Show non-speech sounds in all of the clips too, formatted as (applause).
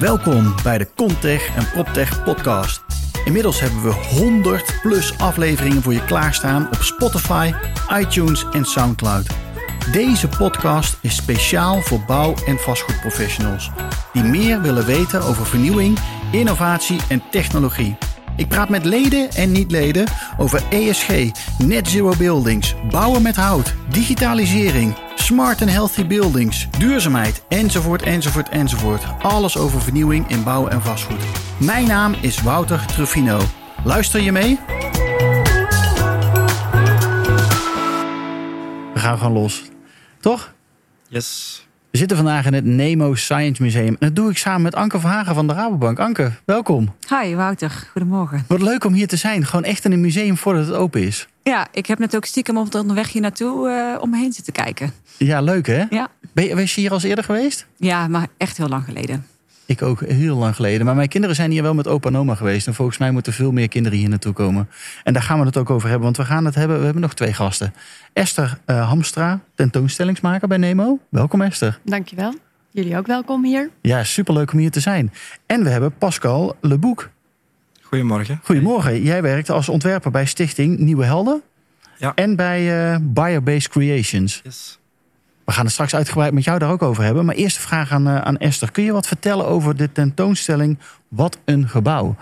Welkom bij de Contech en PropTech podcast. Inmiddels hebben we 100 plus afleveringen voor je klaarstaan op Spotify, iTunes en SoundCloud. Deze podcast is speciaal voor bouw- en vastgoedprofessionals die meer willen weten over vernieuwing, innovatie en technologie. Ik praat met leden en niet-leden over ESG, net zero buildings, bouwen met hout, digitalisering, smart and healthy buildings, duurzaamheid, enzovoort, enzovoort, enzovoort. Alles over vernieuwing in bouw en vastgoed. Mijn naam is Wouter Truffino. Luister je mee? We gaan gewoon los. Toch? Yes. We zitten vandaag in het Nemo Science Museum. En dat doe ik samen met Anke Verhagen van de Rabobank. Anke, welkom. Hi Wouter, goedemorgen. Wat leuk om hier te zijn. Gewoon echt in een museum voordat het open is. Ja, ik heb net ook stiekem op de onderweg hier naartoe uh, om me heen zitten kijken. Ja, leuk hè? Ja. Ben je, was je hier al eerder geweest? Ja, maar echt heel lang geleden. Ik ook heel lang geleden. Maar mijn kinderen zijn hier wel met opa en oma geweest. En volgens mij moeten veel meer kinderen hier naartoe komen. En daar gaan we het ook over hebben. Want we gaan het hebben. We hebben nog twee gasten. Esther uh, Hamstra, tentoonstellingsmaker bij Nemo. Welkom Esther. Dankjewel. Jullie ook welkom hier. Ja, superleuk om hier te zijn. En we hebben Pascal Leboek. Goedemorgen. Goedemorgen. Jij werkt als ontwerper bij Stichting Nieuwe Helden. Ja. En bij uh, Biobased Creations. Yes. We gaan het straks uitgebreid met jou daar ook over hebben. Maar eerst de vraag aan, uh, aan Esther. Kun je wat vertellen over de tentoonstelling Wat een gebouw?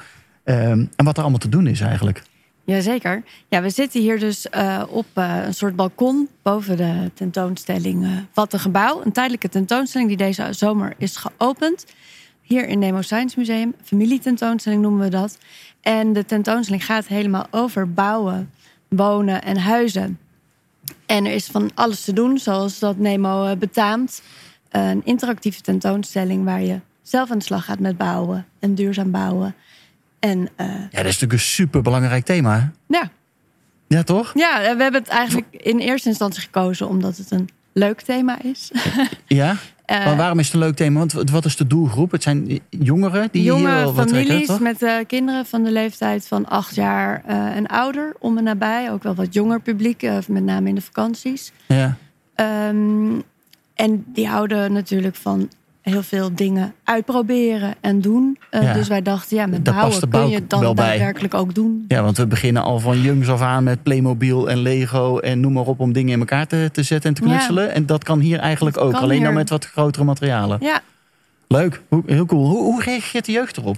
Um, en wat er allemaal te doen is eigenlijk. Jazeker. Ja, we zitten hier dus uh, op uh, een soort balkon boven de tentoonstelling Wat een gebouw. Een tijdelijke tentoonstelling die deze zomer is geopend. Hier in Nemo Science Museum. Familietentoonstelling noemen we dat. En de tentoonstelling gaat helemaal over bouwen, wonen en huizen. En er is van alles te doen, zoals dat Nemo betaamt. Een interactieve tentoonstelling waar je zelf aan de slag gaat met bouwen en duurzaam bouwen. En, uh, ja, dat is natuurlijk een super belangrijk thema. Hè? Ja. Ja, toch? Ja, we hebben het eigenlijk in eerste instantie gekozen omdat het een leuk thema is. Ja? (laughs) Uh, maar waarom is het een leuk thema? Want wat is de doelgroep? Het zijn jongeren die jonge hier families trekken, toch? met uh, kinderen van de leeftijd van acht jaar uh, en ouder om en nabij. Ook wel wat jonger publiek, met name in de vakanties. Ja. Um, en die houden natuurlijk van heel veel dingen uitproberen en doen. Uh, Ja. Dus wij dachten, ja, met bouwen kun je het dan daadwerkelijk ook doen. Ja, want we beginnen al van jongs af aan met Playmobil en Lego en noem maar op om dingen in elkaar te, te zetten en te Ja. knutselen. En dat kan hier eigenlijk Dat ook, alleen dan met wat grotere materialen. Ja, Leuk, heel cool. Hoe, hoe reageert de jeugd erop?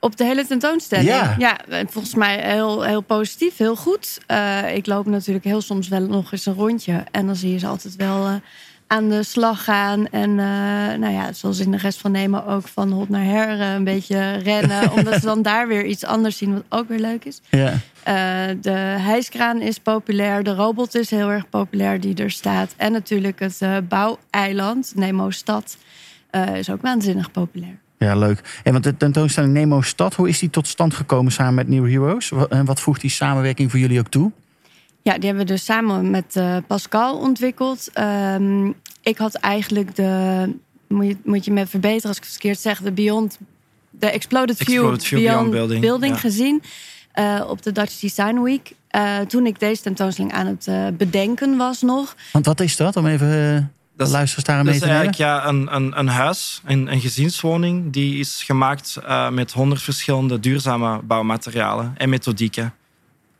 op de hele tentoonstelling. Ja. en volgens mij heel, heel positief, heel goed. Uh, ik loop natuurlijk heel soms wel nog eens een rondje. En dan zie je ze altijd wel uh, aan de slag gaan. En uh, nou ja, zoals in de rest van Nemen ook van hot naar her uh, een beetje rennen. (laughs) omdat ze dan daar weer iets anders zien, wat ook weer leuk is. Ja. Uh, de hijskraan is populair. De robot is heel erg populair die er staat. En natuurlijk het uh, bouweiland, Nemo Stad, is ook waanzinnig populair. Ja, leuk. En want de tentoonstelling Nemo Stad, hoe is die tot stand gekomen samen met New Heroes? En wat voegt die samenwerking voor jullie ook toe? Ja, die hebben we dus samen met uh, Pascal ontwikkeld. Um, ik had eigenlijk de, moet je, moet je me verbeteren als ik het verkeerd zeg, de Beyond, de Exploded, Exploded View Beyond Building, ja. gezien uh, op de Dutch Design Week. Uh, toen ik deze tentoonstelling aan het uh, bedenken was nog. Want wat is dat? Om even uh, is, luisteraars daar dat mee is te nemen. eigenlijk ja, een, een, een huis, een, een gezinswoning, die is gemaakt uh, met honderd verschillende duurzame bouwmaterialen en methodieken.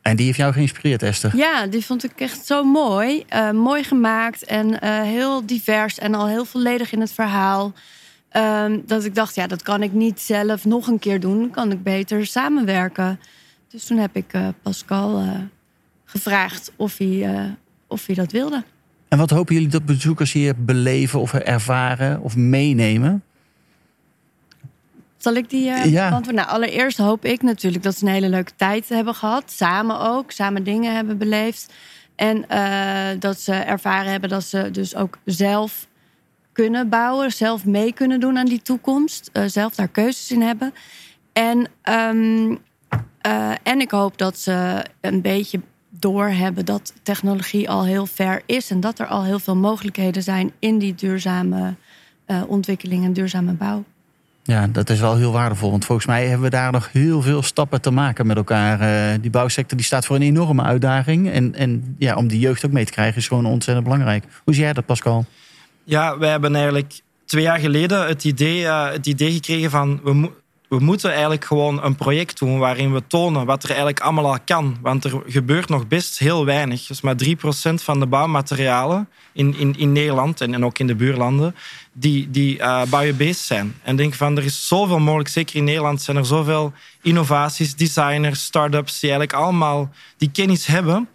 En die heeft jou geïnspireerd, Esther? Ja, die vond ik echt zo mooi. Uh, mooi gemaakt en uh, heel divers en al heel volledig in het verhaal. Um, dat ik dacht, ja, dat kan ik niet zelf nog een keer doen. Kan ik beter samenwerken. Dus toen heb ik uh, Pascal gevraagd of hij, of hij dat wilde. En wat hopen jullie dat bezoekers hier beleven of ervaren of meenemen? Zal ik die uh, ja. Nou, allereerst hoop ik natuurlijk dat ze een hele leuke tijd hebben gehad. Samen ook, samen dingen hebben beleefd. En uh, dat ze ervaren hebben dat ze dus ook zelf kunnen bouwen. Zelf mee kunnen doen aan die toekomst. Uh, zelf daar keuzes in hebben. En, um, en ik hoop dat ze een beetje doorhebben dat technologie al heel ver is. En dat er al heel veel mogelijkheden zijn in die duurzame ontwikkeling en duurzame bouw. Ja, dat is wel heel waardevol. Want volgens mij hebben we daar nog heel veel stappen te maken met elkaar. Uh, die bouwsector die staat voor een enorme uitdaging. En, en ja, om die jeugd ook mee te krijgen is gewoon ontzettend belangrijk. Hoe zie jij dat, Pascal? Ja, wij hebben eigenlijk twee jaar geleden het idee, uh, het idee gekregen van we, we moeten eigenlijk gewoon een project doen waarin we tonen wat er eigenlijk allemaal al kan. Want er gebeurt nog best heel weinig. Dus maar 3% van de bouwmaterialen in, in, in Nederland en, en ook in de buurlanden die, die uh, biobased zijn. En denk van, er is zoveel mogelijk. Zeker in Nederland zijn er zoveel innovaties, designers, start-ups die eigenlijk allemaal die kennis hebben.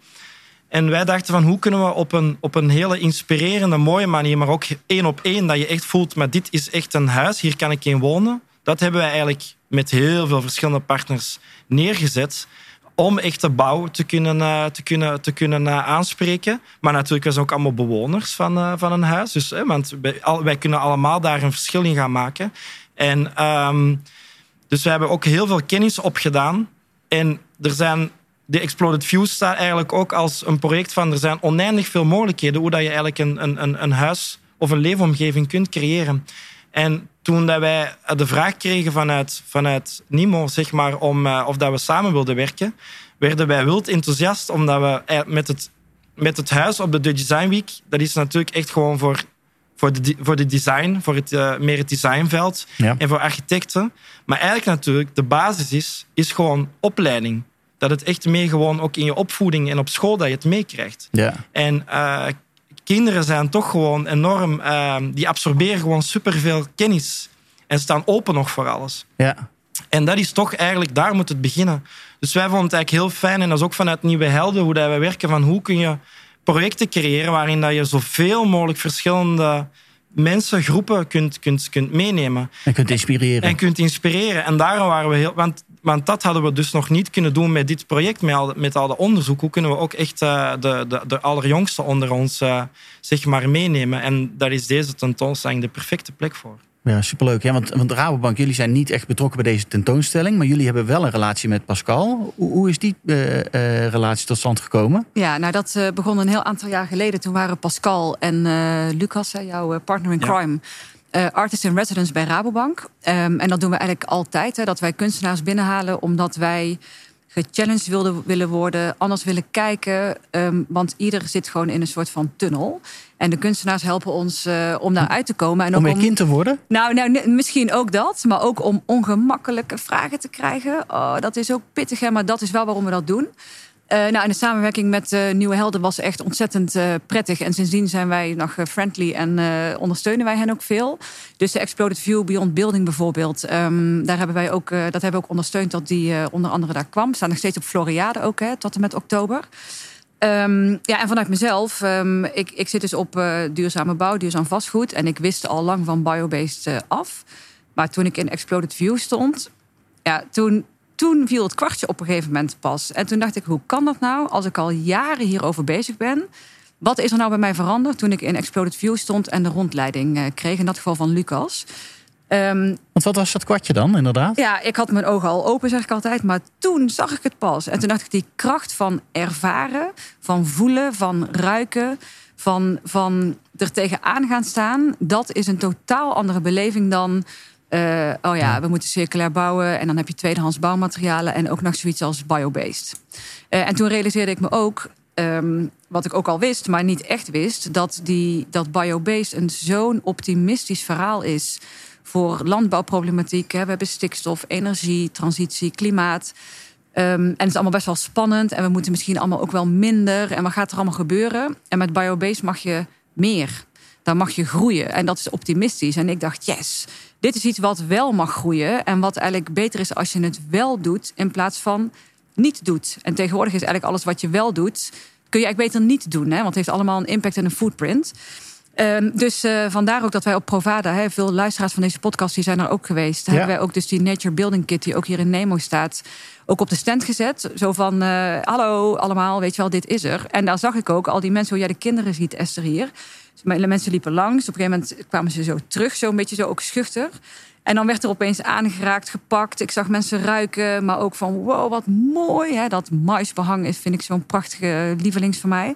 En wij dachten van hoe kunnen we op een, op een hele inspirerende, mooie manier, maar ook één op één, dat je echt voelt, maar dit is echt een huis, hier kan ik in wonen dat hebben wij eigenlijk met heel veel verschillende partners neergezet om echt de bouw te kunnen, uh, te kunnen, te kunnen uh, aanspreken. Maar natuurlijk zijn ook allemaal bewoners van, uh, van een huis. Dus, want wij, kunnen allemaal daar een verschil in gaan maken. En, um, dus we hebben ook heel veel kennis opgedaan. En er zijn, de Exploded Views staat eigenlijk ook als een project van... er zijn oneindig veel mogelijkheden hoe dat je eigenlijk een, een, een huis of een leefomgeving kunt creëren. En toen dat wij de vraag kregen vanuit, vanuit Nimo zeg maar, om uh, of dat we samen wilden werken, werden wij wild enthousiast omdat we eh, met het, met het huis op de Design Week, dat is natuurlijk echt gewoon voor, voor, de, voor de design, voor het, uh, meer het designveld en voor architecten. Maar eigenlijk natuurlijk, de basis is, is gewoon opleiding. Dat het echt meer gewoon ook in je opvoeding en op school dat je het meekrijgt. Ja. En kinderen zijn toch gewoon enorm... Uh, die absorberen gewoon superveel kennis. En staan open nog voor alles. Ja. En dat is toch eigenlijk, daar moet het beginnen. Dus wij vonden het eigenlijk heel fijn, en dat is ook vanuit Nieuwe Helden, hoe dat wij werken, van hoe kun je projecten creëren waarin dat je zoveel mogelijk verschillende mensen, groepen kunt, kunt, kunt meenemen. En kunt inspireren. En kunt inspireren. En daarom waren we heel... Want, want dat hadden we dus nog niet kunnen doen met dit project, met al, met al de onderzoek. Hoe kunnen we ook echt uh, de, de, de allerjongsten onder ons uh, zeg maar meenemen? En daar is deze tentoonstelling de perfecte plek voor. Ja, superleuk. Ja, want, want Rabobank, jullie zijn niet echt betrokken bij deze tentoonstelling, maar jullie hebben wel een relatie met Pascal. Hoe, hoe is die uh, uh, relatie tot stand gekomen? Ja, nou dat uh, begon een heel aantal jaar geleden. Toen waren Pascal en Lucas, jouw partner in crime, ja. Artist in residence bij Rabobank. Um, en dat doen we eigenlijk altijd, hè, dat wij kunstenaars binnenhalen omdat wij gechallenged wilden, willen worden, anders willen kijken. Um, want ieder zit gewoon in een soort van tunnel. En de kunstenaars helpen ons uh, om daaruit te komen. En om weer kind te worden? Nou, nou, misschien ook dat. Maar ook om ongemakkelijke vragen te krijgen. Oh, dat is ook pittig, hè, maar dat is wel waarom we dat doen. Uh, nou, en de samenwerking met uh, Nieuwe Helden was echt ontzettend uh, prettig. En sindsdien zijn wij nog friendly en ondersteunen wij hen ook veel. Dus de Exploded View Beyond Building bijvoorbeeld. Um, daar hebben wij ook, dat hebben we ook ondersteund dat die onder andere daar kwam. We staan nog steeds op Floriade ook, hè, tot en met oktober. Um, ja, en vanuit mezelf, um, ik, ik zit dus op duurzame bouw, duurzaam vastgoed. En ik wist al lang van biobased af. Maar toen ik in Exploded View stond, ja, toen, toen viel het kwartje op een gegeven moment pas. En toen dacht ik, hoe kan dat nou als ik al jaren hierover bezig ben? Wat is er nou bij mij veranderd toen ik in Exploded View stond en de rondleiding uh, kreeg? In dat geval van Lucas. Um, Want wat was dat kwartje dan, inderdaad? Ja, ik had mijn ogen al open, zeg ik altijd. Maar toen zag ik het pas. En toen dacht ik, die kracht van ervaren, van voelen, van ruiken... van, van er tegenaan gaan staan... dat is een totaal andere beleving dan... Uh, oh ja, we moeten circulair bouwen... en dan heb je tweedehands bouwmaterialen... en ook nog zoiets als biobased. Uh, en toen realiseerde ik me ook... Um, wat ik ook al wist, maar niet echt wist... dat, die, dat biobased een zo'n optimistisch verhaal is voor landbouwproblematiek. Hè. We hebben stikstof, energie, transitie, klimaat. Um, en het is allemaal best wel spannend. En we moeten misschien allemaal ook wel minder. En wat gaat er allemaal gebeuren? En met biobase mag je meer. Dan mag je groeien. En dat is optimistisch. En ik dacht, yes, dit is iets wat wel mag groeien. En wat eigenlijk beter is als je het wel doet in plaats van niet doet. En tegenwoordig is eigenlijk alles wat je wel doet, kun je eigenlijk beter niet doen. Hè? Want het heeft allemaal een impact en een footprint. Um, dus uh, vandaar ook dat wij op Provada, hè, veel luisteraars van deze podcast die zijn er ook geweest. Ja. Hebben wij ook dus die Nature Building Kit die ook hier in Nemo staat, ook op de stand gezet. Zo van, uh, hallo allemaal, weet je wel, dit is er. En daar zag ik ook al die mensen, hoe jij de kinderen ziet, Esther hier. Mensen liepen langs. Op een gegeven moment kwamen ze zo terug, zo een beetje zo ook schuchter. En dan werd er opeens aangeraakt, gepakt. Ik zag mensen ruiken, maar ook van wow, wat mooi. Hè? Dat maisbehang is, vind ik zo'n prachtige lievelings van mij.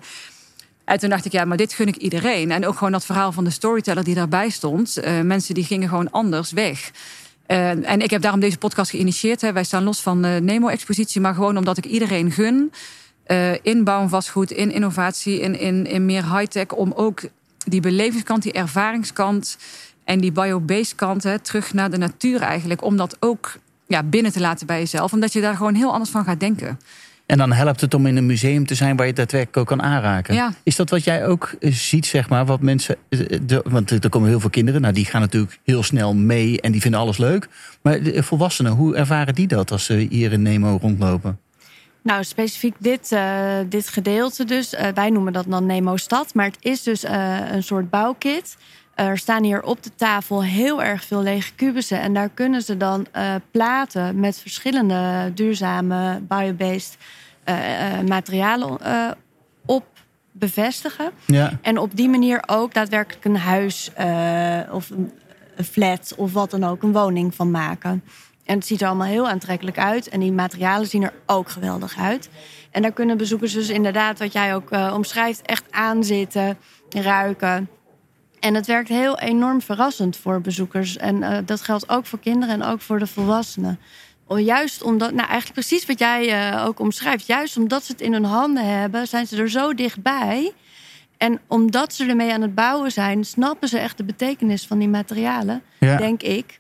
En toen dacht ik, ja, maar dit gun ik iedereen. En ook gewoon dat verhaal van de storyteller die daarbij stond. Uh, mensen die gingen gewoon anders weg. Uh, en ik heb daarom deze podcast geïnitieerd. Hè. Wij staan los van de Nemo-expositie, maar gewoon omdat ik iedereen gun. Uh, in bouw en vastgoed, in innovatie, in, in, in meer high-tech. Om ook die belevingskant, die ervaringskant En die biobased kant, hè, terug naar de natuur eigenlijk, om dat ook ja, binnen te laten bij jezelf. Omdat je daar gewoon heel anders van gaat denken. En dan helpt het om in een museum te zijn waar je het daadwerkelijk ook kan aanraken. Ja. Is dat wat jij ook eh, ziet, zeg maar? Wat mensen. eh, De, want er komen heel veel kinderen. Nou, die gaan natuurlijk heel snel mee en die vinden alles leuk. Maar de volwassenen, hoe ervaren die dat als ze hier in Nemo rondlopen? Nou, specifiek dit, eh, dit gedeelte dus. eh, wij noemen dat dan Nemo Stad. Maar het is dus eh, een soort bouwkit. Er staan hier op de tafel heel erg veel lege kubussen. En daar kunnen ze dan platen met verschillende duurzame biobased materialen op bevestigen. Ja. En op die manier ook daadwerkelijk een huis of een flat of wat dan ook, een woning van maken. En het ziet er allemaal heel aantrekkelijk uit. En die materialen zien er ook geweldig uit. En daar kunnen bezoekers dus inderdaad, wat jij ook eh, omschrijft, echt aanzitten, ruiken. En het werkt heel enorm verrassend voor bezoekers. En eh, dat geldt ook voor kinderen en ook voor de volwassenen. Juist omdat, nou eigenlijk precies wat jij eh, ook omschrijft. Juist omdat ze het in hun handen hebben, zijn ze er zo dichtbij. En omdat ze ermee aan het bouwen zijn, snappen ze echt de betekenis van die materialen, Ja. denk ik.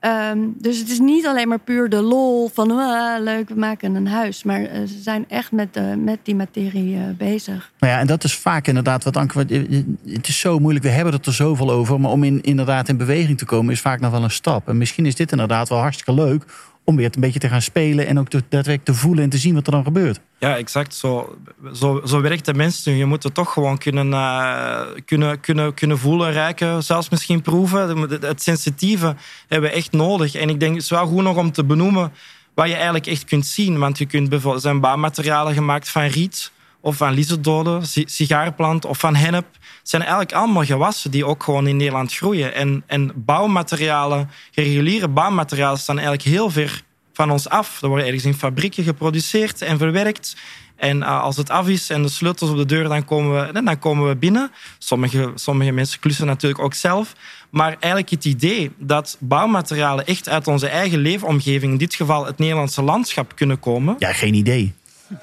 Ehm, dus het is niet alleen maar puur de lol van "Ah, leuk, we maken een huis. Maar eh, ze zijn echt met, de, met die materie eh, bezig. Nou ja, en dat is vaak inderdaad wat Anke. eh, Het is zo moeilijk, we hebben het er zoveel over. Maar om in, inderdaad in beweging te komen is vaak nog wel een stap. En misschien is dit inderdaad wel hartstikke leuk om weer een beetje te gaan spelen. En ook te, daadwerkelijk te voelen en te zien wat er dan gebeurt. Ja, exact. Zo, zo, zo werkt de mens nu. Je moet het toch gewoon kunnen, eh, kunnen, kunnen, kunnen voelen, ruiken, zelfs misschien proeven. Het, het sensitieve hebben we echt nodig. En ik denk, het is wel goed nog om te benoemen wat je eigenlijk echt kunt zien. Want je kunt bijvoorbeeld, er zijn bouwmaterialen gemaakt van riet of van liesendode, si- sigaarplant of van hennep. Zijn eigenlijk allemaal gewassen die ook gewoon in Nederland groeien. En, en bouwmaterialen, reguliere bouwmaterialen, staan eigenlijk heel ver van ons af. Er worden ergens in fabrieken geproduceerd en verwerkt. En uh, als het af is en de sleutels op de deur, dan komen we, dan komen we binnen. Sommige, sommige mensen klussen natuurlijk ook zelf. Maar eigenlijk het idee dat bouwmaterialen echt uit onze eigen leefomgeving, in dit geval het Nederlandse landschap, kunnen komen. Ja, geen idee.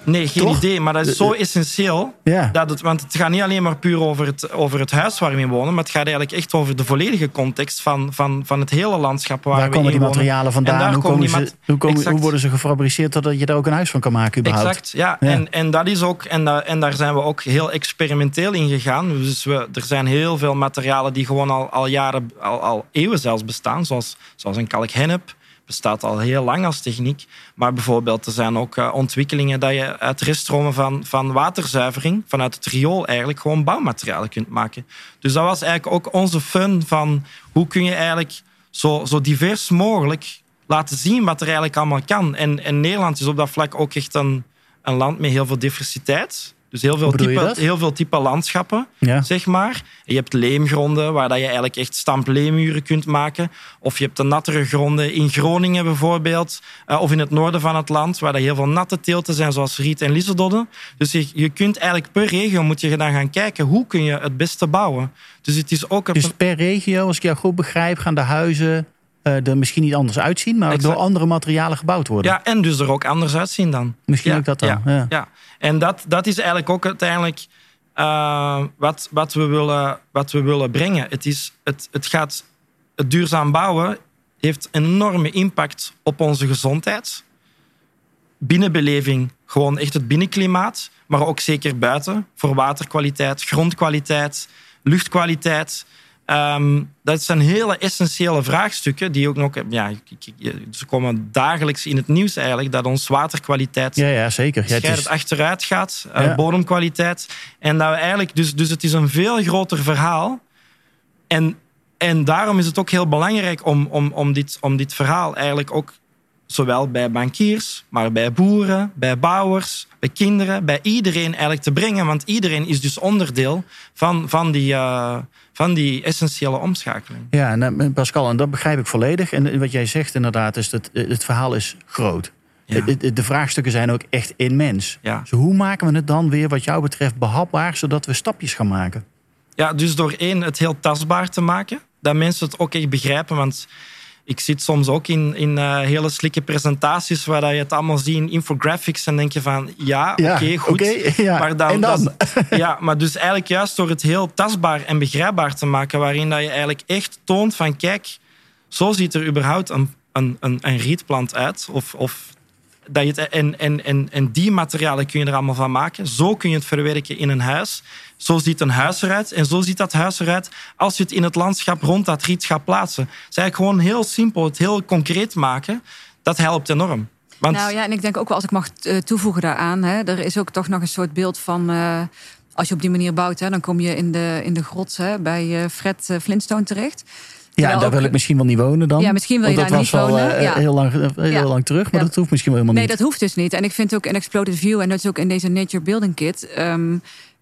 Nee, geen Toch? idee. Maar dat is zo essentieel. Ja. Dat het, want het gaat niet alleen maar puur over het, over het huis waar we in wonen, maar het gaat eigenlijk echt over de volledige context van, van, van het hele landschap waar, Waar we komen in die wonen. materialen vandaan? En daar Hoe, komen komen die ze, hoe, komen, hoe worden ze gefabriceerd zodat je daar ook een huis van kan maken überhaupt? Exact, ja. Ja. En, en dat is ook, en, daar en daar zijn we ook heel experimenteel in gegaan. Dus we, er zijn heel veel materialen die gewoon al, al jaren, al, al eeuwen zelfs bestaan, zoals, zoals een kalkhennep. Bestaat al heel lang als techniek. Maar bijvoorbeeld, er zijn ook eh, ontwikkelingen dat je uit reststromen van, van waterzuivering, vanuit het riool eigenlijk, gewoon bouwmaterialen kunt maken. Dus dat was eigenlijk ook onze fun van hoe kun je eigenlijk zo, zo divers mogelijk laten zien wat er eigenlijk allemaal kan. En, en Nederland is op dat vlak ook echt een, een land met heel veel diversiteit. Dus heel veel, type, heel veel type landschappen, Ja. zeg maar. Je hebt leemgronden, waar dat je eigenlijk echt stampleemuren kunt maken. Of je hebt de nattere gronden in Groningen bijvoorbeeld. eh, of in het noorden van het land, waar dat heel veel natte teelten zijn, zoals riet en liesendodden. Dus je, je kunt eigenlijk per regio moet je dan gaan kijken, hoe kun je het beste bouwen. Dus het is ook... een- Dus per regio, als ik jou goed begrijp, gaan de huizen er misschien niet anders uitzien, maar Exact. door andere materialen gebouwd worden. Ja, en dus er ook anders uitzien dan. Misschien Ja, ook dat dan. Ja, Ja. ja. en dat, dat is eigenlijk ook uiteindelijk eh, wat, wat, we willen, wat we willen brengen. Het, is, het, het, gaat, het duurzaam bouwen heeft enorme impact op onze gezondheid. Binnenbeleving, gewoon echt het binnenklimaat, maar ook zeker buiten voor waterkwaliteit, grondkwaliteit, luchtkwaliteit. Ehm, dat zijn hele essentiële vraagstukken die ook nog, ja, ze komen dagelijks in het nieuws eigenlijk, dat ons waterkwaliteit Ja, ja, zeker. Ja, het is, achteruit gaat, eh, Ja. bodemkwaliteit. En dat we eigenlijk, dus, dus het is een veel groter verhaal. En, en daarom is het ook heel belangrijk om, om, om, dit, om dit verhaal eigenlijk ook zowel bij bankiers, maar bij boeren, bij bouwers, bij kinderen, bij iedereen eigenlijk te brengen. Want iedereen is dus onderdeel van, van, die, eh, van die essentiële omschakeling. ja, en, eh, Pascal, en dat begrijp ik volledig. En wat jij zegt inderdaad, is dat eh, het verhaal is groot. Ja. De- de vraagstukken zijn ook echt immens. Ja. Dus hoe maken we het dan weer, wat jou betreft, behapbaar, zodat we stapjes gaan maken? Ja, dus door één, het heel tastbaar te maken. Dat mensen het ook echt begrijpen. Want ik zit soms ook in, in uh, hele slikke presentaties waar dat je het allemaal ziet in infographics en denk je van ja, Ja, oké, goed. (laughs) ja. Maar dan, En dan? dat- (laughs) ja, maar dus eigenlijk juist door het heel tastbaar en begrijpbaar te maken, waarin dat je eigenlijk echt toont van kijk, zo ziet er überhaupt een, een, een, een rietplant uit. Of, of dat je het, en, en, en, en die materialen kun je er allemaal van maken. Zo kun je het verwerken in een huis. Zo ziet een huis eruit. En zo ziet dat huis eruit als je het in het landschap rond dat riet gaat plaatsen. Het is eigenlijk gewoon heel simpel, het heel concreet maken. Dat helpt enorm. Want Nou ja, en ik denk ook wel, als ik mag eh, toevoegen daaraan, hè, er is ook toch nog een soort beeld van. eh, als je op die manier bouwt, hè, dan kom je in de, in de grot hè, bij eh, Fred Flintstone terecht. Ja, Terwijl daar ook- wil ik misschien wel niet wonen dan. Ja, misschien wil je daar dat niet was wel wonen, eh, ja. heel, lang, eh, heel Ja. lang terug, maar Ja. dat hoeft misschien wel helemaal Nee, niet. dat hoeft dus niet. En ik vind ook een Exploded View, en dat is ook in deze Nature Building Kit, ehm,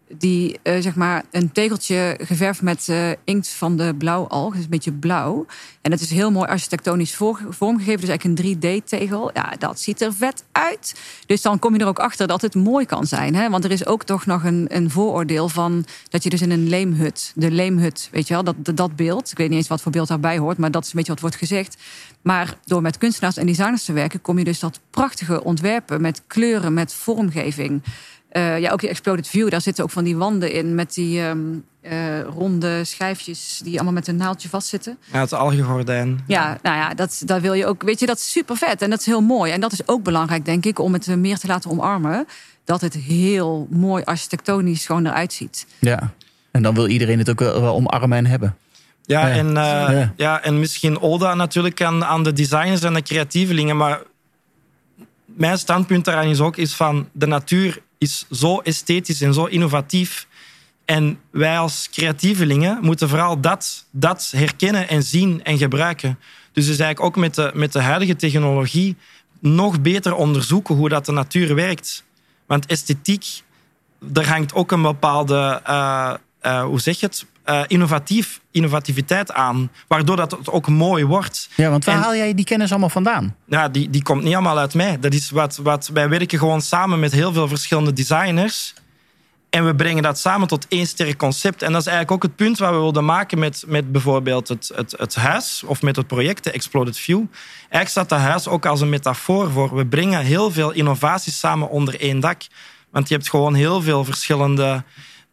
die eh, zeg maar een tegeltje geverfd met eh, inkt van de blauwalg, dus een beetje blauw. En dat is heel mooi architectonisch vormgegeven, dus eigenlijk een 3D-tegel. Ja, dat ziet er vet uit. Dus dan kom je er ook achter dat het mooi kan zijn. Hè? Want er is ook toch nog een, een vooroordeel van dat je dus in een leemhut, de leemhut, weet je wel, dat, dat beeld. Ik weet niet eens wat voor beeld daarbij hoort, maar dat is een beetje wat wordt gezegd. Maar door met kunstenaars en designers te werken, kom je dus dat prachtige ontwerpen met kleuren, met vormgeving. Eh, ja, ook die Exploded View, daar zitten ook van die wanden in met die ehm, eh, ronde schijfjes die allemaal met een naaldje vastzitten. ja, het algegordijn. Ja, nou ja, dat, dat wil je ook. Weet je, dat is super vet en dat is heel mooi. En dat is ook belangrijk, denk ik, om het meer te laten omarmen. Dat het heel mooi architectonisch gewoon eruit ziet. Ja. En dan wil iedereen het ook wel, wel omarmen en hebben. Ja, Ja. En, eh, Ja. ja. en misschien Oda natuurlijk aan, aan de designers en de creatievelingen. Maar mijn standpunt daaraan is ook is van de natuur is zo esthetisch en zo innovatief. En wij als creatievelingen moeten vooral dat, dat herkennen en zien en gebruiken. Dus is eigenlijk ook met de, met de huidige technologie nog beter onderzoeken hoe dat de natuur werkt. Want esthetiek, er hangt ook een bepaalde, eh, eh, hoe zeg je het, eh, innovatief, innovativiteit aan. Waardoor dat het ook mooi wordt. Ja, want waar En- haal jij die kennis allemaal vandaan? Ja, die, die komt niet allemaal uit mij. Dat is wat, wat, wij werken gewoon samen met heel veel verschillende designers. En we brengen dat samen tot één sterk concept. En dat is eigenlijk ook het punt wat we wilden maken met, met bijvoorbeeld het, het, het huis of met het project, de Exploded View. Eigenlijk staat dat huis ook als een metafoor voor. We brengen heel veel innovaties samen onder één dak. Want je hebt gewoon heel veel verschillende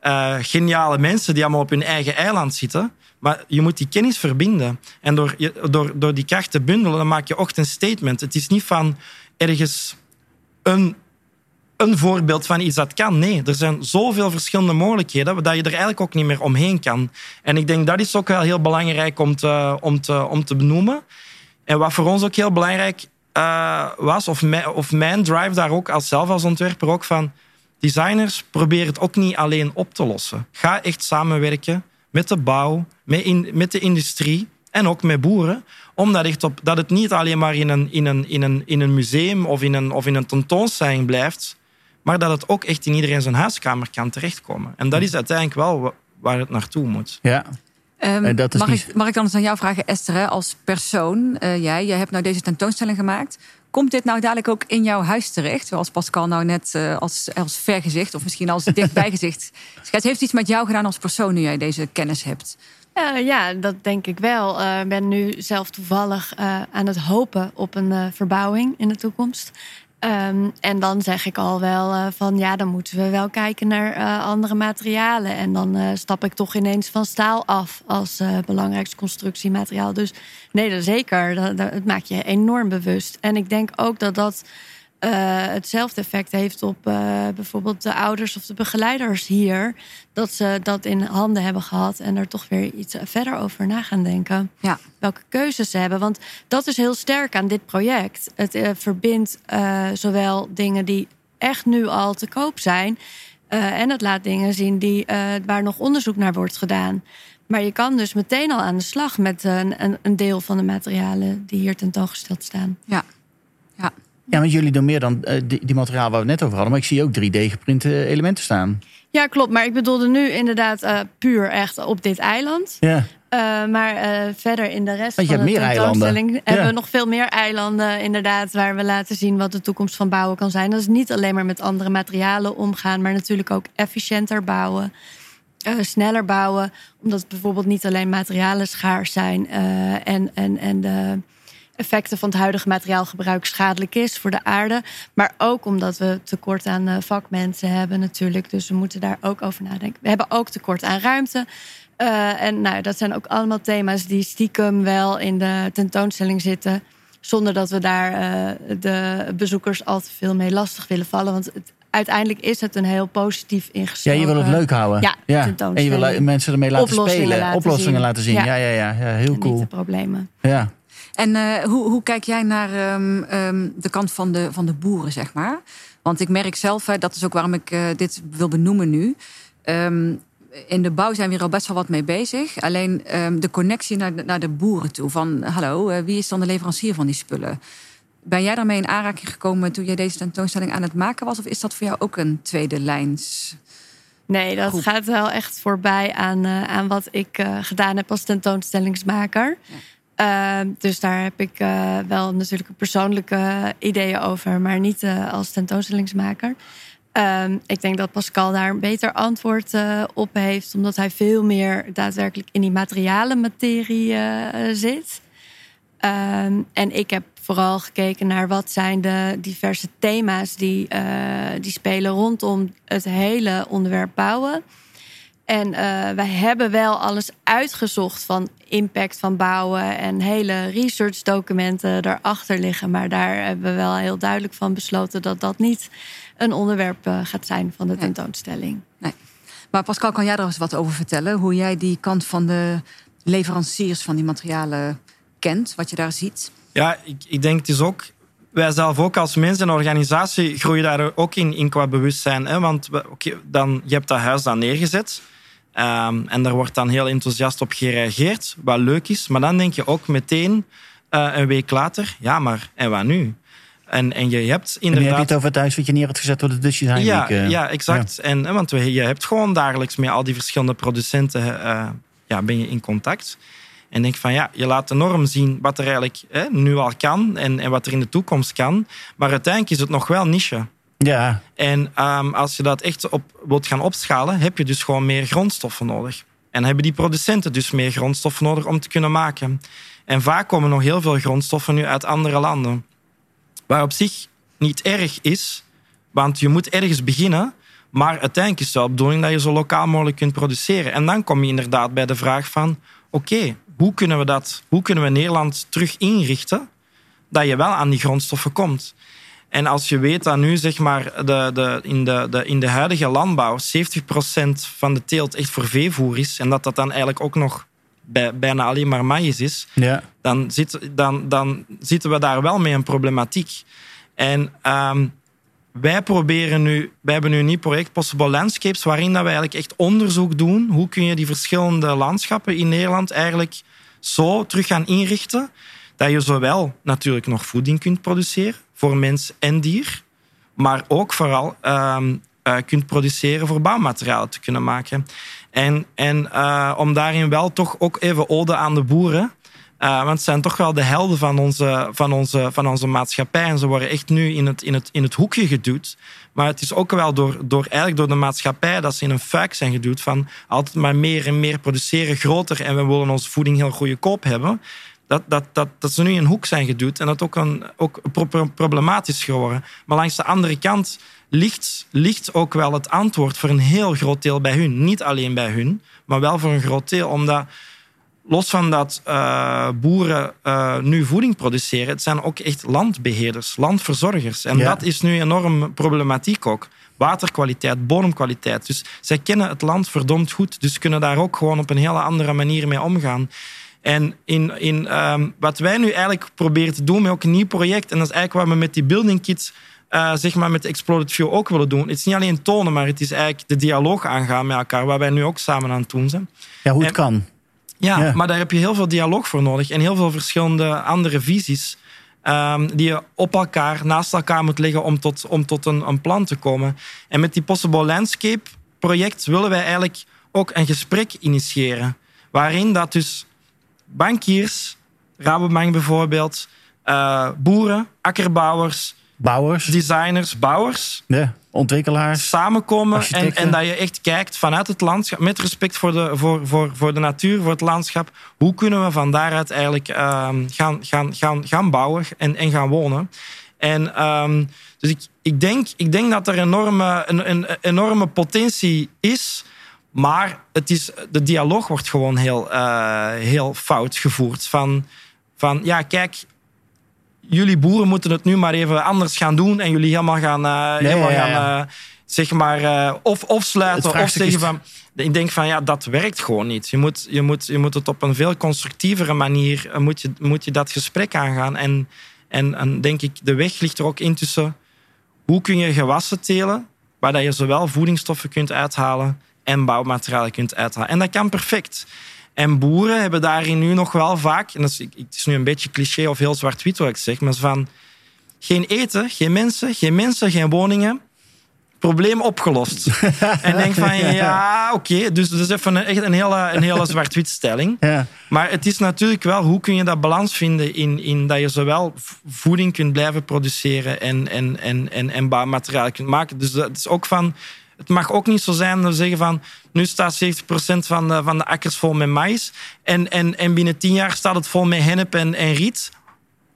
eh, geniale mensen die allemaal op hun eigen eiland zitten. Maar je moet die kennis verbinden. En door, door, door die kracht te bundelen, dan maak je echt een statement. Het is niet van ergens een, een voorbeeld van iets dat kan. Nee, er zijn zoveel verschillende mogelijkheden dat je er eigenlijk ook niet meer omheen kan. En ik denk dat is ook wel heel belangrijk om te, om te, om te benoemen. En wat voor ons ook heel belangrijk eh, was, of of mijn drive daar ook als zelf als ontwerper ook van designers, probeer het ook niet alleen op te lossen. Ga echt samenwerken met de bouw, met, in, met de industrie en ook met boeren. Omdat echt op, dat het niet alleen maar in een, in een, in een, in een museum of in een, of in een tentoonstelling blijft, maar dat het ook echt in iedereen zijn huiskamer kan terechtkomen. En dat is uiteindelijk wel wa- waar het naartoe moet. Ja. Ehm, En dat is mag, niet- ik, mag ik dan eens aan jou vragen, Esther, hè, als persoon, eh, jij, jij hebt nou deze tentoonstelling gemaakt. Komt dit nou dadelijk ook in jouw huis terecht? Zoals Pascal nou net eh, als, als vergezicht of misschien als dichtbijgezicht (laughs) schetst. Heeft het iets met jou gedaan als persoon nu jij deze kennis hebt? Eh, ja, dat denk ik wel. Eh, Ik ben nu zelf toevallig eh, aan het hopen op een eh, verbouwing in de toekomst. Ehm, en dan zeg ik al wel eh, van ja, dan moeten we wel kijken naar eh, andere materialen. En dan eh, stap ik toch ineens van staal af als belangrijkste constructiemateriaal. Dus nee, dat zeker. Dat, dat, je enorm bewust. En ik denk ook dat dat eh, hetzelfde effect heeft op eh, bijvoorbeeld de ouders of de begeleiders hier. Dat ze dat in handen hebben gehad en er toch weer iets verder over na gaan denken. Ja. Welke keuzes ze hebben. Want dat is heel sterk aan dit project. Het eh, verbindt zowel dingen die echt nu al te koop zijn. en het laat dingen zien die, waar nog onderzoek naar wordt gedaan. Maar je kan dus meteen al aan de slag met een, een, een deel van de materialen die hier tentoongesteld staan. Ja. ja. Ja, want jullie doen meer dan eh, die, die materiaal waar we het net over hadden. Maar ik zie ook 3D-geprinte elementen staan. Ja, klopt. Maar ik bedoelde nu inderdaad eh, puur echt op dit eiland. Ja. Eh, maar eh, verder in de rest van de tentoonstelling hebben we nog veel meer eilanden, inderdaad, waar we laten zien wat de toekomst van bouwen kan zijn. Dat is niet alleen maar met andere materialen omgaan, maar natuurlijk ook efficiënter bouwen, eh, sneller bouwen, omdat bijvoorbeeld niet alleen materialen schaars zijn eh, en, en, en de effecten van het huidige materiaalgebruik schadelijk is voor de aarde. Maar ook omdat we tekort aan uh, vakmensen hebben natuurlijk. Dus we moeten daar ook over nadenken. We hebben ook tekort aan ruimte. Uh, en nou, dat zijn ook allemaal thema's die stiekem wel in de tentoonstelling zitten. Zonder dat we daar uh, de bezoekers al te veel mee lastig willen vallen. Want het, uiteindelijk is het een heel positief ingestoken... Ja, je wil het leuk houden. Ja, ja. En je wil mensen ermee laten oplossingen spelen. Laten oplossingen zien. laten zien. Ja, ja, ja. ja, heel cool. Niet de problemen. Ja. En uh, hoe, hoe, kijk jij naar um, um, de kant van de, van de boeren, zeg maar? Want ik merk zelf, hè, dat is ook waarom ik uh, dit wil benoemen nu. Um, in de bouw zijn we hier al best wel wat mee bezig. Alleen de connectie naar de, naar de boeren toe. Van hallo, uh, wie is dan de leverancier van die spullen? Ben jij daarmee in aanraking gekomen toen jij deze tentoonstelling aan het maken was? Of is dat voor jou ook een tweede lijns? Nee, dat gaat wel echt voorbij aan, uh, aan wat ik uh, gedaan heb als tentoonstellingsmaker. Uh, dus daar heb ik uh, wel natuurlijk persoonlijke ideeën over, maar niet uh, als tentoonstellingsmaker. Um, ik denk dat Pascal daar een beter antwoord uh, op heeft, omdat hij veel meer daadwerkelijk in die materialen materie zit. Um, en ik heb vooral gekeken naar wat zijn de diverse thema's die, die spelen rondom het hele onderwerp bouwen. En uh, wij hebben wel alles uitgezocht van impact van bouwen en hele researchdocumenten daarachter liggen. Maar daar hebben we wel heel duidelijk van besloten dat dat niet een onderwerp uh, gaat zijn van de tentoonstelling. Nee. Maar Pascal, kan jij er eens wat over vertellen? Hoe jij die kant van de leveranciers van die materialen kent, wat je daar ziet? Ja, ik, ik denk het is ook. Wij zelf ook als mens en organisatie groeien daar ook in, in qua bewustzijn. Hè? Want okay, dan, je hebt dat huis dan neergezet. Um, en daar wordt dan heel enthousiast op gereageerd, wat leuk is. Maar dan denk je ook meteen uh, een week later, ja, maar en wat nu? En, en je hebt inderdaad... En heb je het over het huis wat je neer hebt gezet door de Dutch Design ja, Week. Uh, ja, exact. Ja. En, want je hebt gewoon dagelijks met al die verschillende producenten uh, ja, ben je in contact. En denk van ja, je laat enorm zien wat er eigenlijk hè, nu al kan en, en wat er in de toekomst kan. Maar uiteindelijk is het nog wel niche. Ja. En um, als je dat echt op wilt gaan opschalen, heb je dus gewoon meer grondstoffen nodig. En hebben die producenten dus meer grondstoffen nodig om te kunnen maken. En vaak komen nog heel veel grondstoffen nu uit andere landen. Waar op zich niet erg is, want je moet ergens beginnen. Maar uiteindelijk is het de bedoeling dat je zo lokaal mogelijk kunt produceren. En dan kom je inderdaad bij de vraag van... oké, hoe kunnen we dat, hoe kunnen we Nederland terug inrichten dat je wel aan die grondstoffen komt? En als je weet dat nu zeg maar, de, de, in, de, de, in de huidige landbouw 70% van de teelt echt voor veevoer is en dat dat dan eigenlijk ook nog bij, bijna alleen maar maïs is, ja. dan, zit, dan, dan zitten we daar wel mee een problematiek. En um, wij proberen nu, wij hebben nu een nieuw project, Possible Landscapes, waarin dat we eigenlijk echt onderzoek doen. Hoe kun je die verschillende landschappen in Nederland eigenlijk zo terug gaan inrichten, dat je zowel natuurlijk nog voeding kunt produceren voor mens en dier, maar ook vooral um, uh, kunt produceren voor bouwmaterialen te kunnen maken. En, en uh, om daarin wel toch ook even ode aan de boeren. Uh, want het zijn toch wel de helden van onze, van onze, van onze maatschappij. En ze worden echt nu in het, in het, in het hoekje geduwd. Maar het is ook wel door, door, eigenlijk door de maatschappij dat ze in een fuik zijn geduwd. Van altijd maar meer en meer produceren, groter. En we willen onze voeding heel goedkoop hebben. Dat, dat, dat, dat ze nu in een hoek zijn geduwd. En dat ook, een, ook problematisch geworden. Maar langs de andere kant ligt, ligt ook wel het antwoord voor een heel groot deel bij hun. Niet alleen bij hun, maar wel voor een groot deel. Omdat los van dat uh, boeren uh, nu voeding produceren, het zijn ook echt landbeheerders, landverzorgers. En ja. dat is nu enorm problematiek ook. Waterkwaliteit, bodemkwaliteit. Dus zij kennen het land verdomd goed, dus kunnen daar ook gewoon op een hele andere manier mee omgaan. En in, in, um, wat wij nu eigenlijk proberen te doen met ook een nieuw project, en dat is eigenlijk wat we met die building kits uh, zeg maar met Exploded View ook willen doen. Het is niet alleen tonen, maar het is eigenlijk de dialoog aangaan met elkaar, waar wij nu ook samen aan het doen zijn. Ja, hoe het en, kan. Ja, ja, maar daar heb je heel veel dialoog voor nodig en heel veel verschillende andere visies. Um, die je op elkaar, naast elkaar moet leggen om tot, om tot een, een plan te komen. En met die Possible Landscape project willen wij eigenlijk ook een gesprek initiëren. Waarin dat dus bankiers, Rabobank bijvoorbeeld, uh, boeren, akkerbouwers, Bouwers. designers, bouwers, Ja. ontwikkelaars. Samenkomen en, en dat je echt kijkt vanuit het landschap, met respect voor de, voor, voor, voor de natuur, voor het landschap. Hoe kunnen we van daaruit eigenlijk ehm, gaan, gaan, gaan, gaan bouwen en, en gaan wonen? En ehm, dus ik, ik, denk, ik denk dat er enorme, een, een enorme potentie is. Maar het is, de dialoog wordt gewoon heel, eh, heel fout gevoerd. Van, van ja, kijk, jullie boeren moeten het nu maar even anders gaan doen en jullie helemaal gaan, Nee, helemaal ja, ja. gaan eh, zeg maar, of, of sluiten of zeggen van. Ik denk van ja, dat werkt gewoon niet. Je moet, je moet, je moet het op een veel constructievere manier moet je, moet je dat gesprek aangaan. En, en, en denk ik, de weg ligt er ook in tussen hoe kun je gewassen telen, waar dat je zowel voedingsstoffen kunt uithalen en bouwmaterialen kunt uithalen. En dat kan perfect. En boeren hebben daarin nu nog wel vaak, en dat is, het is nu een beetje cliché of heel zwart-wit wat ik zeg, maar van geen eten, geen mensen, geen mensen, geen woningen. Probleem opgelost. (laughs) en denk van ja, oké, dus dat is even een, echt een hele, een hele zwart-wit stelling. Ja. Maar het is natuurlijk wel, hoe kun je dat balans vinden in, in dat je zowel voeding kunt blijven produceren en, en, en, en, en bouwmateriaal kunt maken. Dus dat is ook van, het mag ook niet zo zijn dat we zeggen van, nu staat 70% van de, van de akkers vol met maïs en, en, en binnen 10 jaar staat het vol met hennep en, en riet.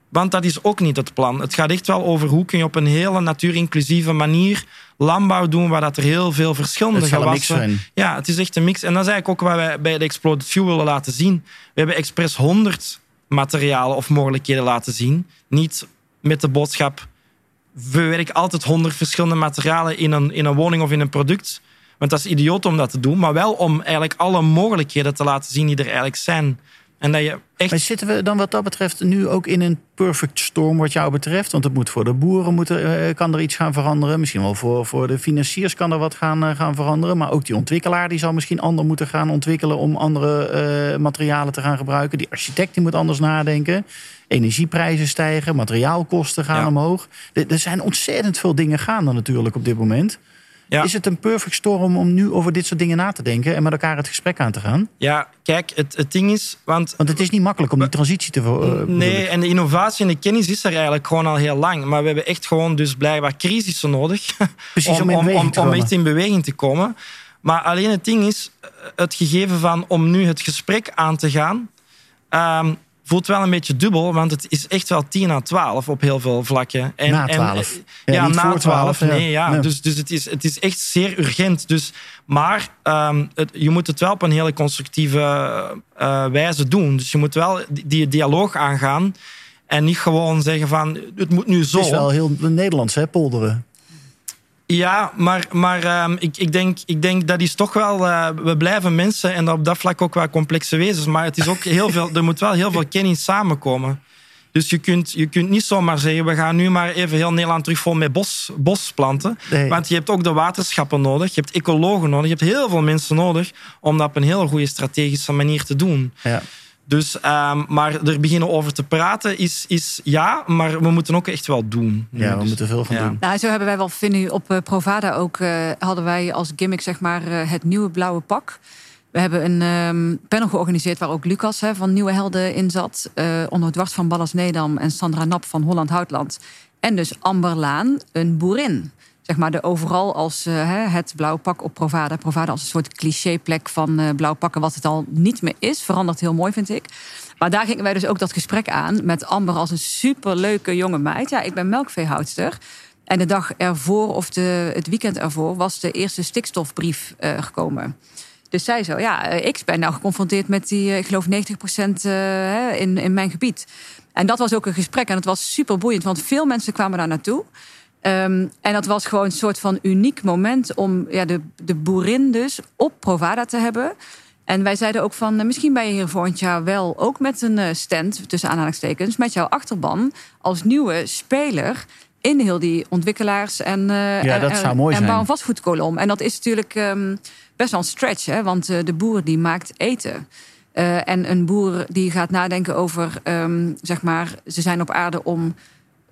Want dat is ook niet het plan. Het gaat echt wel over hoe kun je op een hele natuurinclusieve manier landbouw doen, waar dat er heel veel verschillende Het mix gewassen... zijn. Ja, het is echt een mix. En dat is eigenlijk ook wat wij bij de Exploded Fuel willen laten zien. We hebben expres 100 materialen of mogelijkheden laten zien. Niet met de boodschap, we werken altijd 100 verschillende materialen in een, in een woning of in een product. Want dat is idioot om dat te doen. Maar wel om eigenlijk alle mogelijkheden te laten zien die er eigenlijk zijn. En dat je echt Maar zitten we dan wat dat betreft nu ook in een perfect storm wat jou betreft? Want het moet voor de boeren moeten, eh, kan er iets gaan veranderen. Misschien wel voor, voor de financiers kan er wat gaan, eh, gaan veranderen. Maar ook die ontwikkelaar die zal misschien ander moeten gaan ontwikkelen... om andere eh, materialen te gaan gebruiken. Die architect die moet anders nadenken. Energieprijzen stijgen, materiaalkosten gaan Ja. omhoog. Er, er zijn ontzettend veel dingen gaande natuurlijk op dit moment. Ja. Is het een perfect storm om nu over dit soort dingen na te denken... en met elkaar het gesprek aan te gaan? Ja, kijk, het, het ding is... Want Want het is niet makkelijk om die transitie te... bedoel Nee, en de innovatie en de kennis is er eigenlijk gewoon al heel lang. Maar we hebben echt gewoon dus blijkbaar crisissen nodig. (laughs) Precies, om om komen. echt in beweging te komen. Maar alleen het ding is, eh, het gegeven van om nu het gesprek aan te gaan, ehm, voelt wel een beetje dubbel, want het is echt wel 10 à 12 op heel veel vlakken. En, Na en- 12. ja, Ja, na voor 12. 12, ja. Nee, ja. Ja. Dus, dus het, is, het is echt zeer urgent. Dus, maar ehm, het- je moet het wel op een hele constructieve eh, wijze doen. Dus je moet wel die, die dialoog aangaan. En niet gewoon zeggen van, het moet nu zo. Het is wel heel Nederlands, hè, polderen. Ja, maar, maar ehm, ik, ik, denk, ik denk dat is toch wel. eh, we blijven mensen en op dat vlak ook wel complexe wezens. Maar het is ook heel veel, er moet wel heel veel kennis samenkomen. Dus je kunt, je kunt niet zomaar zeggen: we gaan nu maar even heel Nederland terug vol met bos, bos planten. Nee. Want je hebt ook de waterschappen nodig, je hebt ecologen nodig, je hebt heel veel mensen nodig om dat op een hele goede strategische manier te doen. Ja. Dus, ehm, maar er beginnen over te praten is, is ja, maar we moeten ook echt wel doen. ja, we Dus- moeten veel van ja. doen. Nou, zo hebben wij wel, Vinnie, op eh, Provada ook... eh, hadden wij als gimmick zeg maar eh, het nieuwe blauwe pak. We hebben een ehm, panel georganiseerd waar ook Lucas hè, van Nieuwe Helden in zat. eh onder dwars van Ballas Nedam en Sandra Nap van Holland Houtland. En dus Amber Laan, een boerin. Zeg maar de overal als eh, het blauwe pak op Provada. Provada als een soort clichéplek van eh blauw pakken, wat het al niet meer is. Verandert heel mooi, vind ik. Maar daar gingen wij dus ook dat gesprek aan met Amber als een superleuke jonge meid. Ja, ik ben melkveehoudster. En de dag ervoor, of de, het weekend ervoor, was de eerste stikstofbrief eh, gekomen. Dus zij zo, ja, ik ben nou geconfronteerd met die, ik geloof 90% eh, hè, in, in mijn gebied. En dat was ook een gesprek en het was super boeiend, want veel mensen kwamen daar naartoe. Ehm, en dat was gewoon een soort van uniek moment om ja, de, de boerin dus op Provada te hebben. En wij zeiden ook van, eh, misschien ben je hier volgend jaar wel ook met een eh, stand, tussen aanhalingstekens, met jouw achterban als nieuwe speler in heel die ontwikkelaars en, eh Ja, en, dat zou mooi en zijn. bouw- en vastgoedkolom. En dat is natuurlijk ehm, best wel een stretch, hè? want de boer die maakt eten. En een boer die gaat nadenken over, ehm, zeg maar, ze zijn op aarde om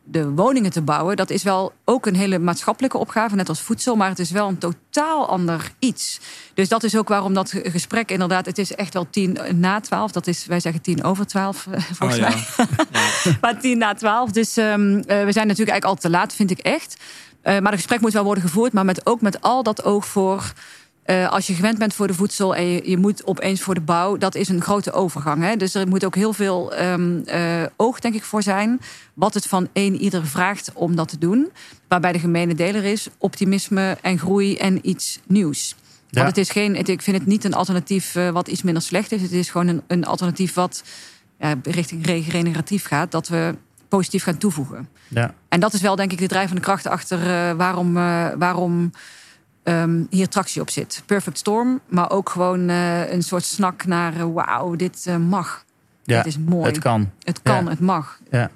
de woningen te bouwen. Dat is wel ook een hele maatschappelijke opgave, net als voedsel, maar het is wel een totaal ander iets. Dus dat is ook waarom dat ge- gesprek inderdaad, het is echt wel tien na twaalf. Dat is, wij zeggen tien over twaalf, eh, (laughs) volgens Oh, mij. ja. (laughs) maar tien na twaalf. Dus ehm, eh, we zijn natuurlijk eigenlijk al te laat, vind ik echt. maar het gesprek moet wel worden gevoerd, maar met, ook met al dat oog voor uh, als je gewend bent voor de voedsel en je, je, moet opeens voor de bouw, dat is een grote overgang. Hè? Dus er moet ook heel veel um, uh, oog, denk ik, voor zijn. Wat het van een ieder vraagt om dat te doen. Waarbij de gemene deler is optimisme en groei en iets nieuws. Ja. Want het is geen, het, ik vind het niet een alternatief uh, wat iets minder slecht is. Het is gewoon een, een alternatief wat ja, richting regeneratief gaat. Dat we positief gaan toevoegen. Ja. En dat is wel, denk ik, de drijvende kracht achter waarom. waarom um, hier tractie op zit. Perfect Storm, maar ook gewoon uh, een soort snak naar uh, wauw, dit uh, mag. Ja, dit is mooi. Het kan. Het kan, ja. het mag. Ja.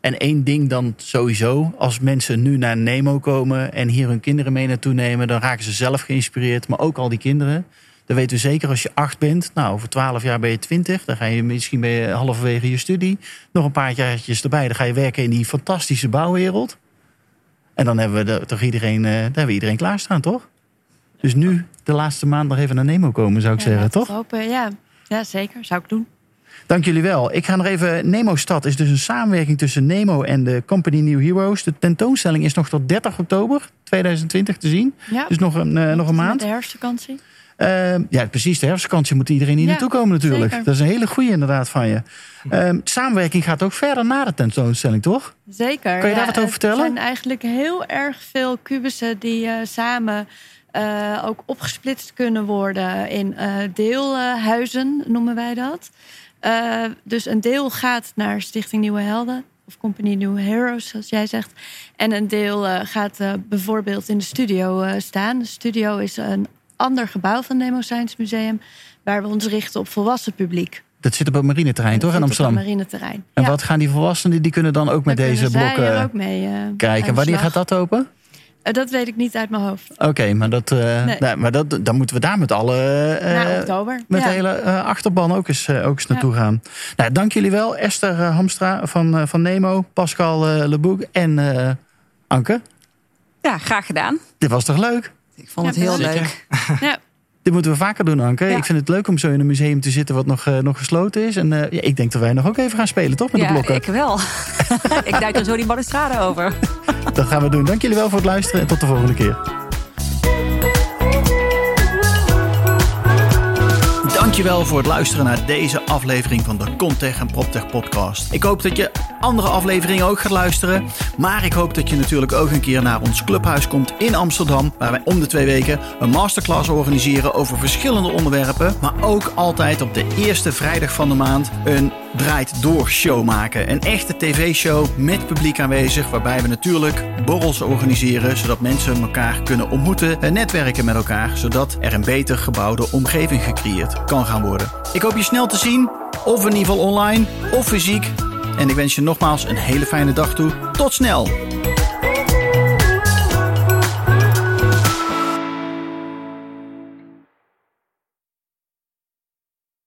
En één ding dan sowieso, als mensen nu naar Nemo komen en hier hun kinderen mee naartoe nemen, dan raken ze zelf geïnspireerd, maar ook al die kinderen. Dan weten we zeker als je acht bent, nou over twaalf jaar ben je twintig, dan ga je misschien ben je halverwege je studie, nog een paar jaartjes erbij, dan ga je werken in die fantastische bouwwereld. En dan hebben we de, toch iedereen, dan hebben we iedereen klaarstaan, toch? Dus nu de laatste maand nog even naar Nemo komen, zou ik ja, zeggen, toch? Hopen, ja. ja, zeker. Zou ik doen. Dank jullie wel. Ik ga nog even. Nemo Stad is dus een samenwerking tussen Nemo en de Company New Heroes. De tentoonstelling is nog tot 30 oktober 2020 te zien. Ja. Dus nog een, uh, nog een maand. De herfstvakantie. Uh, ja, precies. De herfstvakantie moet iedereen hier Ja, naartoe komen natuurlijk. zeker. Dat is een hele goede inderdaad van je. Uh, samenwerking gaat ook verder na de tentoonstelling, toch? Zeker. Kan je daar wat over vertellen? Er zijn eigenlijk heel erg veel kubussen die uh, samen uh, ook opgesplitst kunnen worden in deelhuizen, noemen wij dat. Dus een deel gaat naar Stichting Nieuwe Helden. Of Company New Heroes, zoals jij zegt. En een deel gaat bijvoorbeeld in de studio staan. De studio is een ander gebouw van het Nemo Science Museum... waar we ons richten op volwassen publiek. Dat zit op het marineterrein, toch? In Amsterdam. Op het marineterrein. En ja. wat gaan die volwassenen, die kunnen dan ook met Dan deze zij blokken er ook mee, kijken. Wanneer gaat dat open? Uh, dat weet ik niet uit mijn hoofd. Oké, okay, maar, dat, uh, Nee. nou, maar dat, dan moeten we daar met alle Na oktober. met ja. de hele uh, achterban ook eens, uh, ook eens naartoe gaan. Nou, dank jullie wel. Esther uh, Hamstra van, uh, van Nemo, Pascal uh, Leboek en uh, Anke. Ja, graag gedaan. Dit was toch leuk? Ik vond het heel zeker. leuk. Ja. (laughs) Dit moeten we vaker doen, Anke. Ja. Ik vind het leuk om zo in een museum te zitten wat nog, uh, nog gesloten is. En uh, ja, ik denk dat wij nog ook even gaan spelen, toch? Met ja, de blokken. ik wel. (laughs) ik duik er zo die balustrade over. (laughs) Dat gaan we doen. Dank jullie wel voor het luisteren en tot de volgende keer. Dankjewel voor het luisteren naar deze aflevering van de Contech en PropTech podcast. Ik hoop dat je andere afleveringen ook gaat luisteren. Maar ik hoop dat je natuurlijk ook een keer naar ons clubhuis komt in Amsterdam. Waar wij om de twee weken een masterclass organiseren over verschillende onderwerpen. Maar ook altijd op de eerste vrijdag van de maand een draait door show maken. Een echte tv-show met publiek aanwezig. Waarbij we natuurlijk borrels organiseren. Zodat mensen elkaar kunnen ontmoeten en netwerken met elkaar. Zodat er een beter gebouwde omgeving gecreëerd kan gaan worden. Ik hoop je snel te zien. Of in ieder geval online of fysiek. En ik wens je nogmaals een hele fijne dag toe. Tot snel!